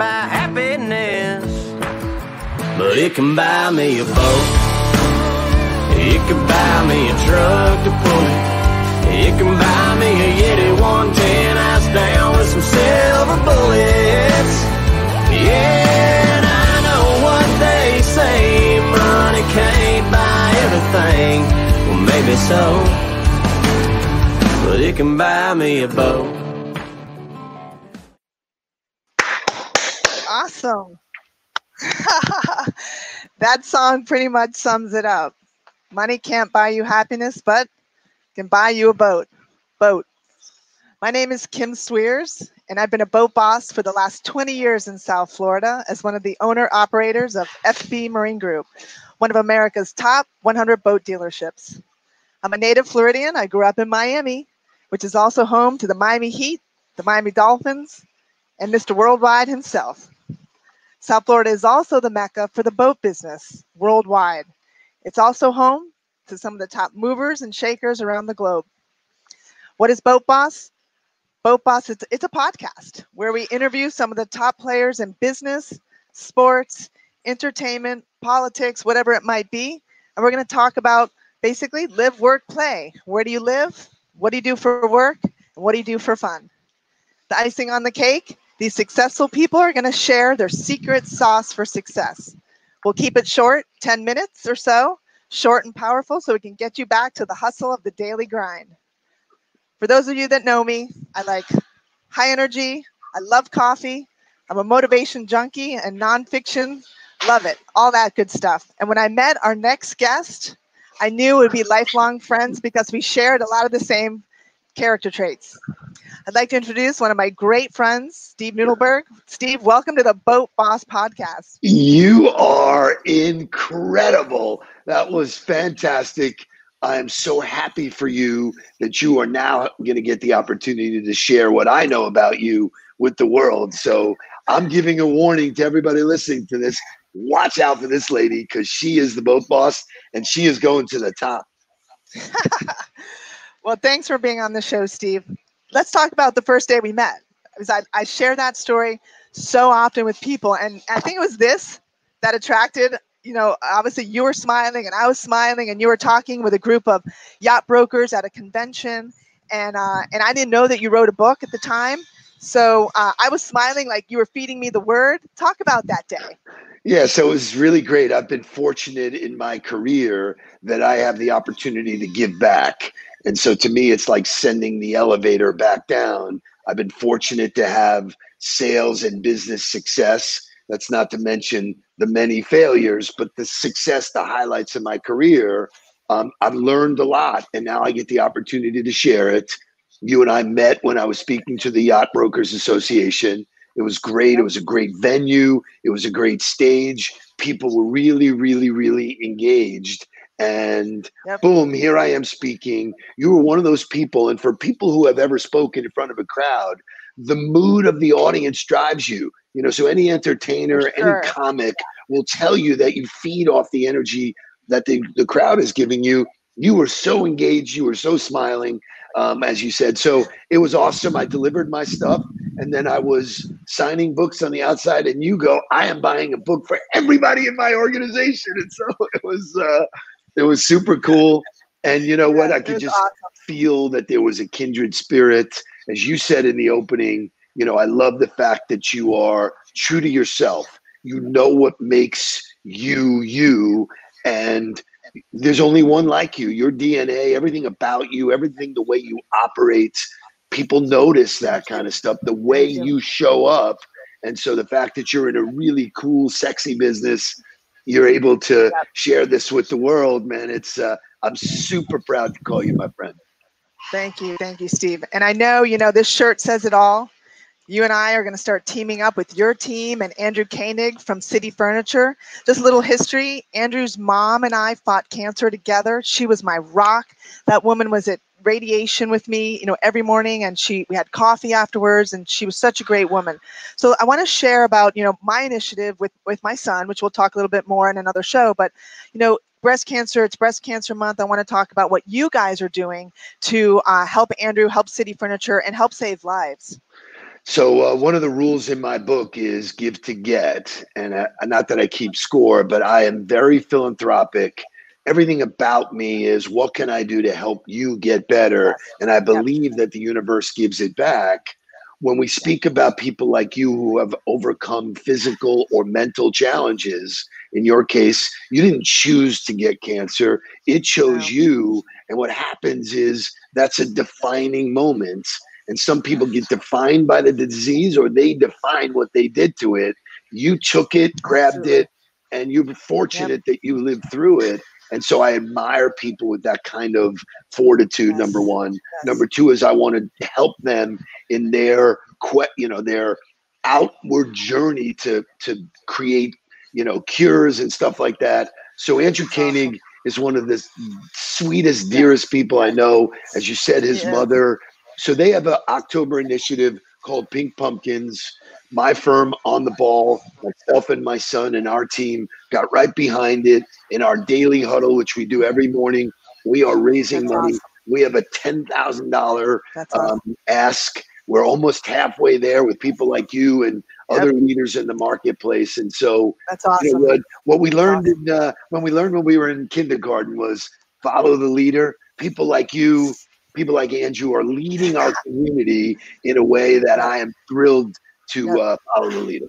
buy happiness, but it can buy me a boat. It can buy me a truck to pull it. It can buy me a Yeti 110 ass down with some silver bullets. Yeah, and I know what they say, money can't buy everything. Well, maybe so, but it can buy me a boat. Awesome. that song pretty much sums it up. Money can't buy you happiness, but can buy you a boat. Boat. My name is Kim Sweers, and I've been a boat boss for the last 20 years in South Florida as one of the owner operators of FB Marine Group, one of America's top 100 boat dealerships. I'm a native Floridian. I grew up in Miami, which is also home to the Miami Heat, the Miami Dolphins, and Mr. Worldwide himself. South Florida is also the mecca for the boat business worldwide. It's also home to some of the top movers and shakers around the globe. What is Boat Boss? Boat Boss, it's, it's a podcast where we interview some of the top players in business, sports, entertainment, politics, whatever it might be. And we're going to talk about basically live, work, play. Where do you live? What do you do for work? And what do you do for fun? The icing on the cake these successful people are going to share their secret sauce for success. We'll keep it short, 10 minutes or so, short and powerful, so we can get you back to the hustle of the daily grind. For those of you that know me, I like high energy, I love coffee, I'm a motivation junkie and nonfiction, love it, all that good stuff. And when I met our next guest, I knew it would be lifelong friends because we shared a lot of the same character traits. I'd like to introduce one of my great friends, Steve Nudelberg. Steve, welcome to the Boat Boss podcast. You are incredible. That was fantastic. I am so happy for you that you are now going to get the opportunity to share what I know about you with the world. So I'm giving a warning to everybody listening to this. Watch out for this lady because she is the boat boss and she is going to the top. well, thanks for being on the show, Steve let's talk about the first day we met. Because I, I share that story so often with people, and I think it was this that attracted. You know, obviously you were smiling and I was smiling, and you were talking with a group of yacht brokers at a convention, and uh, and I didn't know that you wrote a book at the time. So uh, I was smiling like you were feeding me the word. Talk about that day. Yeah, so it was really great. I've been fortunate in my career that I have the opportunity to give back. And so to me, it's like sending the elevator back down. I've been fortunate to have sales and business success. That's not to mention the many failures, but the success, the highlights of my career. Um, I've learned a lot, and now I get the opportunity to share it. You and I met when I was speaking to the Yacht Brokers Association. It was great. It was a great venue. It was a great stage. People were really, really, really engaged and yep. boom here i am speaking you were one of those people and for people who have ever spoken in front of a crowd the mood of the audience drives you you know so any entertainer sure. any comic will tell you that you feed off the energy that the, the crowd is giving you you were so engaged you were so smiling um, as you said so it was awesome i delivered my stuff and then i was signing books on the outside and you go i am buying a book for everybody in my organization and so it was uh, it was super cool. And you know yeah, what? I could just awesome. feel that there was a kindred spirit. As you said in the opening, you know, I love the fact that you are true to yourself. You know what makes you you. And there's only one like you. Your DNA, everything about you, everything, the way you operate, people notice that kind of stuff, the way you show up. And so the fact that you're in a really cool, sexy business you're able to share this with the world, man. It's uh, I'm super proud to call you my friend. Thank you, thank you, Steve. And I know you know this shirt says it all. You and I are going to start teaming up with your team and Andrew Koenig from City Furniture. Just a little history. Andrew's mom and I fought cancer together. She was my rock. That woman was at radiation with me, you know, every morning and she we had coffee afterwards and she was such a great woman. So I want to share about, you know, my initiative with with my son, which we'll talk a little bit more in another show, but you know, breast cancer, it's breast cancer month. I want to talk about what you guys are doing to uh, help Andrew, help City Furniture and help save lives. So uh, one of the rules in my book is give to get, and uh, not that I keep score, but I am very philanthropic. Everything about me is what can I do to help you get better, and I believe that the universe gives it back. When we speak about people like you who have overcome physical or mental challenges, in your case, you didn't choose to get cancer; it chose you. And what happens is that's a defining moment and some people get defined by the disease or they define what they did to it. You took it, grabbed it, and you're fortunate yep. that you lived through it. And so I admire people with that kind of fortitude. Yes. Number one. Yes. Number two is I want to help them in their you know their outward journey to to create you know cures and stuff like that. So Andrew Koenig is one of the sweetest, dearest people I know. As you said, his yeah. mother so they have an October initiative called Pink Pumpkins. My firm on the ball, myself and my son and our team got right behind it in our daily huddle, which we do every morning. We are raising That's money. Awesome. We have a ten thousand um, dollar ask. We're almost halfway there with people like you and yep. other leaders in the marketplace. And so that's awesome. You know, what, what, we learned awesome. in uh, when we learned when we were in kindergarten was follow the leader. People like you people like Andrew are leading our community in a way that I am thrilled to uh, follow the leader.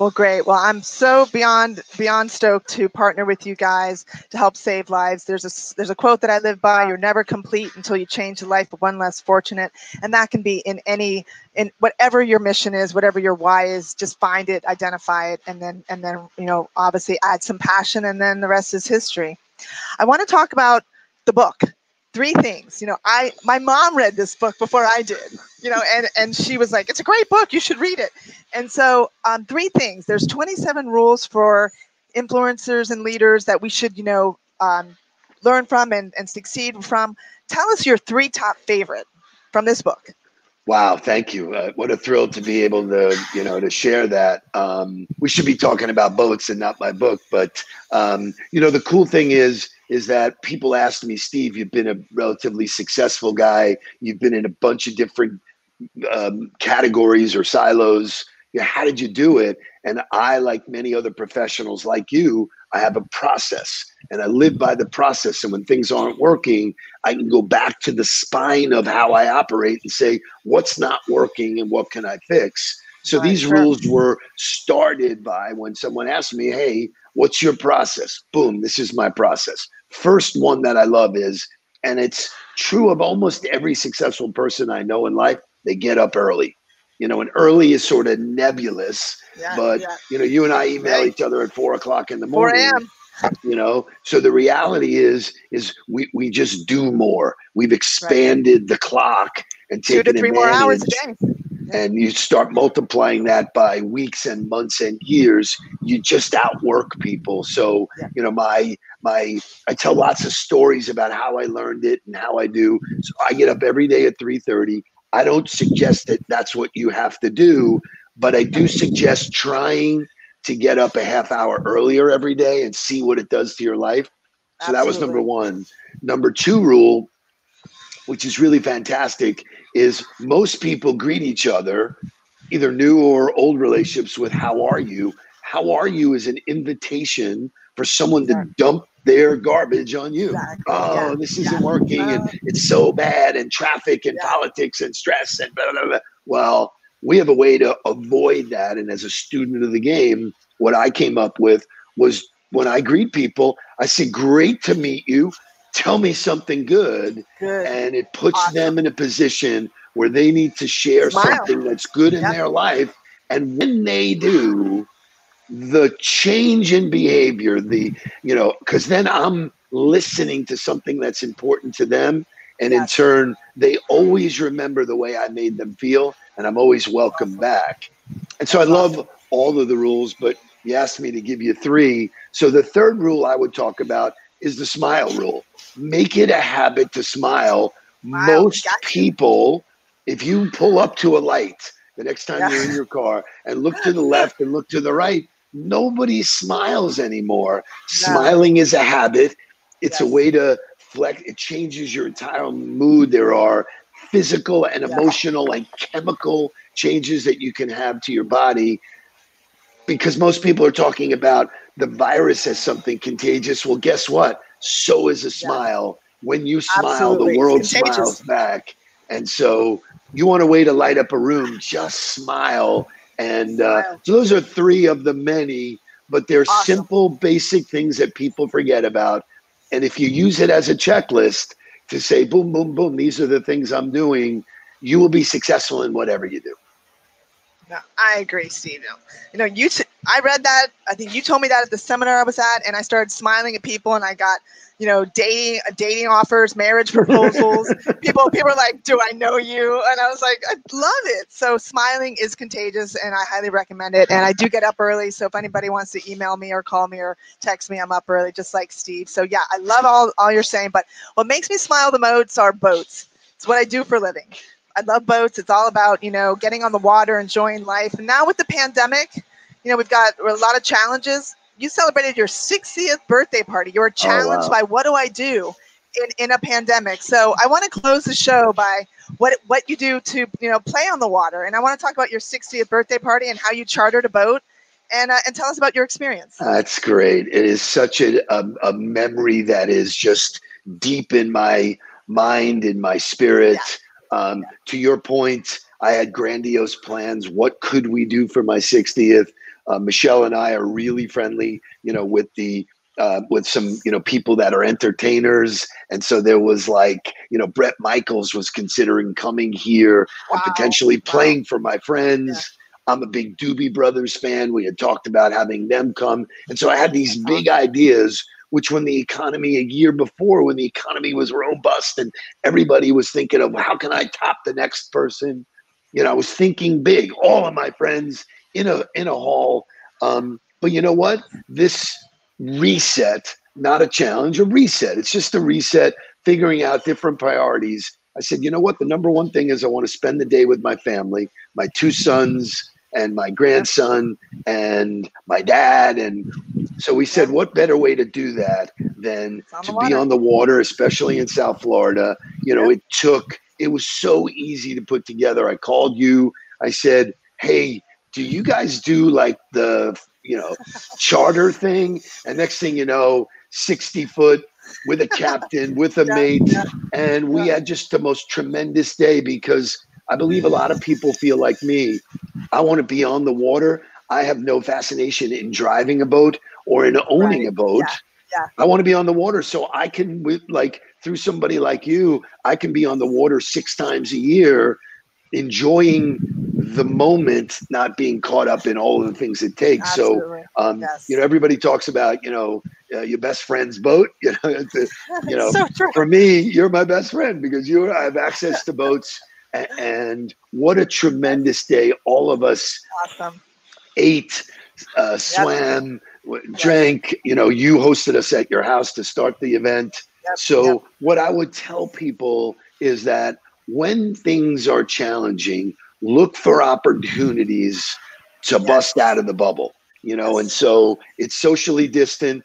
Well, great. Well, I'm so beyond beyond stoked to partner with you guys to help save lives. There's a there's a quote that I live by: "You're never complete until you change the life of one less fortunate." And that can be in any in whatever your mission is, whatever your why is. Just find it, identify it, and then and then you know obviously add some passion, and then the rest is history. I want to talk about the book three things you know i my mom read this book before i did you know and and she was like it's a great book you should read it and so um, three things there's 27 rules for influencers and leaders that we should you know um, learn from and, and succeed from tell us your three top favorite from this book Wow, thank you. Uh, what a thrill to be able to, you know, to share that. Um, we should be talking about boats and not my book, but um, you know, the cool thing is, is that people ask me, Steve, you've been a relatively successful guy. You've been in a bunch of different um, categories or silos. You know, how did you do it? And I, like many other professionals like you, I have a process and I live by the process. And when things aren't working, I can go back to the spine of how I operate and say, what's not working and what can I fix? So right, these sure. rules were started by when someone asked me, hey, what's your process? Boom, this is my process. First one that I love is, and it's true of almost every successful person I know in life, they get up early. You know, and early is sort of nebulous, yeah, but yeah. you know, you and I email right. each other at four o'clock in the morning. 4 a.m you know so the reality is is we we just do more we've expanded right. the clock and taken two to three more hours a day and you start multiplying that by weeks and months and years you just outwork people so you know my my i tell lots of stories about how i learned it and how i do so i get up every day at 3.30 i don't suggest that that's what you have to do but i do suggest trying to get up a half hour earlier every day and see what it does to your life. So Absolutely. that was number one. Number two rule, which is really fantastic, is most people greet each other, either new or old relationships, with how are you? How are you is an invitation for someone to dump their garbage on you. Exactly. Oh, yeah. this isn't yeah. working and uh-huh. it's so bad and traffic and yeah. politics and stress and blah, blah, blah. Well, we have a way to avoid that. And as a student of the game, what I came up with was when I greet people, I say, Great to meet you. Tell me something good. good. And it puts awesome. them in a position where they need to share Smile. something that's good in their life. And when they do, the change in behavior, the, you know, because then I'm listening to something that's important to them. And in turn, they always remember the way I made them feel and I'm always welcome back. And so I love all of the rules, but you asked me to give you three. So the third rule I would talk about is the smile rule. Make it a habit to smile. Wow, Most people, if you pull up to a light the next time yeah. you're in your car and look to the left and look to the right, nobody smiles anymore. No. Smiling is a habit. It's yes. a way to flex. It changes your entire mood. There are physical and emotional and chemical changes that you can have to your body because most people are talking about the virus as something contagious. Well, guess what? So is a smile. When you smile, Absolutely. the world smiles back. And so you want a way to light up a room, just smile. And uh, so those are three of the many, but they're Awesome. simple, basic things that people forget about. And if you use it as a checklist to say, boom, boom, boom, these are the things I'm doing, you will be successful in whatever you do. No, I agree, Steve. No. You know, you. T- I read that. I think you told me that at the seminar I was at, and I started smiling at people, and I got, you know, dating, dating offers, marriage proposals. people, people were like, "Do I know you?" And I was like, "I love it." So smiling is contagious, and I highly recommend it. And I do get up early, so if anybody wants to email me or call me or text me, I'm up early, just like Steve. So yeah, I love all all you're saying. But what makes me smile the most are boats. It's what I do for a living. I love boats. It's all about, you know, getting on the water, enjoying life. And now with the pandemic, you know, we've got a lot of challenges. You celebrated your 60th birthday party. You were challenged Oh, wow. by what do I do in, in a pandemic? So I want to close the show by what what you do to, you know, play on the water. And I want to talk about your 60th birthday party and how you chartered a boat and uh, and tell us about your experience. That's great. It is such a, a, a memory that is just deep in my mind, in my spirit. Um, to your point, I had grandiose plans. What could we do for my 60th? Uh, Michelle and I are really friendly, you know, with the uh, with some you know people that are entertainers, and so there was like you know Bret Michaels was considering coming here and Wow. potentially Wow. playing for my friends. I'm a big Doobie Brothers fan. We had talked about having them come. And so I had these big ideas, which when the economy a year before, when the economy was robust and everybody was thinking of how can I top the next person? You know, I was thinking big, all of my friends in a in a hall. Um, but you know what? This reset, not a challenge, a reset. It's just a reset, figuring out different priorities. I said, you know what? The number one thing is I want to spend the day with my family, my two sons and my grandson and my dad. And so we said, what better way to do that than It's on the to be on the water, especially in South Florida? You know, Yep. it took, it was so easy to put together. I called you, I said, hey, do you guys do like the, you know, charter thing? And next thing you know, 60 foot with a captain, with a Yeah, mate. yeah. And we Yeah. had just the most tremendous day because I believe a lot of people feel like me. I want to be on the water. I have no fascination in driving a boat or in owning Right. a boat. Yeah. Yeah. I want to be on the water so I can, with like through somebody like you, I can be on the water six times a year, enjoying the moment, not being caught up in all of the things it takes. So, um, Yes. you know, everybody talks about, you know, uh, your best friend's boat. You know, you know, so for me, you're my best friend because you I have access to boats. a- And what a tremendous day! All of us Awesome. ate, uh, swam, w- drank. You know, you hosted us at your house to start the event. Yep, So, yep. what I would tell people is that when things are challenging, look for opportunities to Yes. bust out of the bubble. You know, Yes. and so it's socially distant.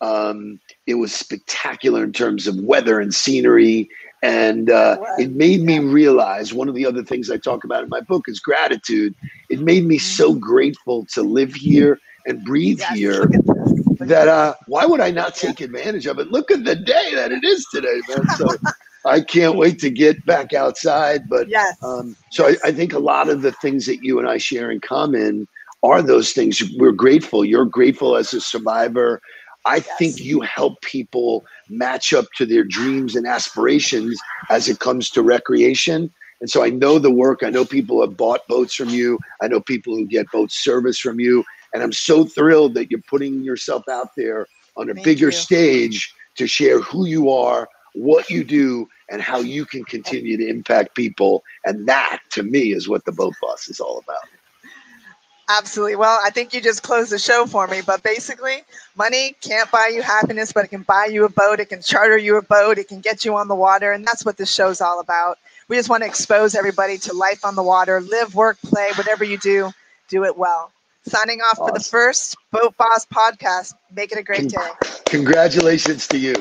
Um, it was spectacular in terms of weather and scenery. And uh, It it made me realize one of the other things I talk about in my book is gratitude. It made me so grateful to live here and breathe Yes, here look at this. Look at that uh why would I not take advantage of it? Look at the day that it is today, man. So I can't wait to get back outside. But yes. um so I, I think a lot of the things that you and I share in common are those things. We're grateful. You're grateful as a survivor. I think you help people match up to their dreams and aspirations as it comes to recreation. And so I know the work. I know people have bought boats from you. I know people who get boat service from you. And I'm so thrilled that you're putting yourself out there on a Thank bigger you. stage to share who you are, what you do, and how you can continue to impact people. And that, to me, is what the Boat Boss is all about. Absolutely. Well, I think you just closed the show for me, but basically, money can't buy you happiness, but it can buy you a boat. It can charter you a boat. It can get you on the water. And that's what this show's all about. We just want to expose everybody to life on the water, live, work, play, whatever you do, do it well. Signing off for the first Boat Boss podcast. Make it a great day. Congratulations to you.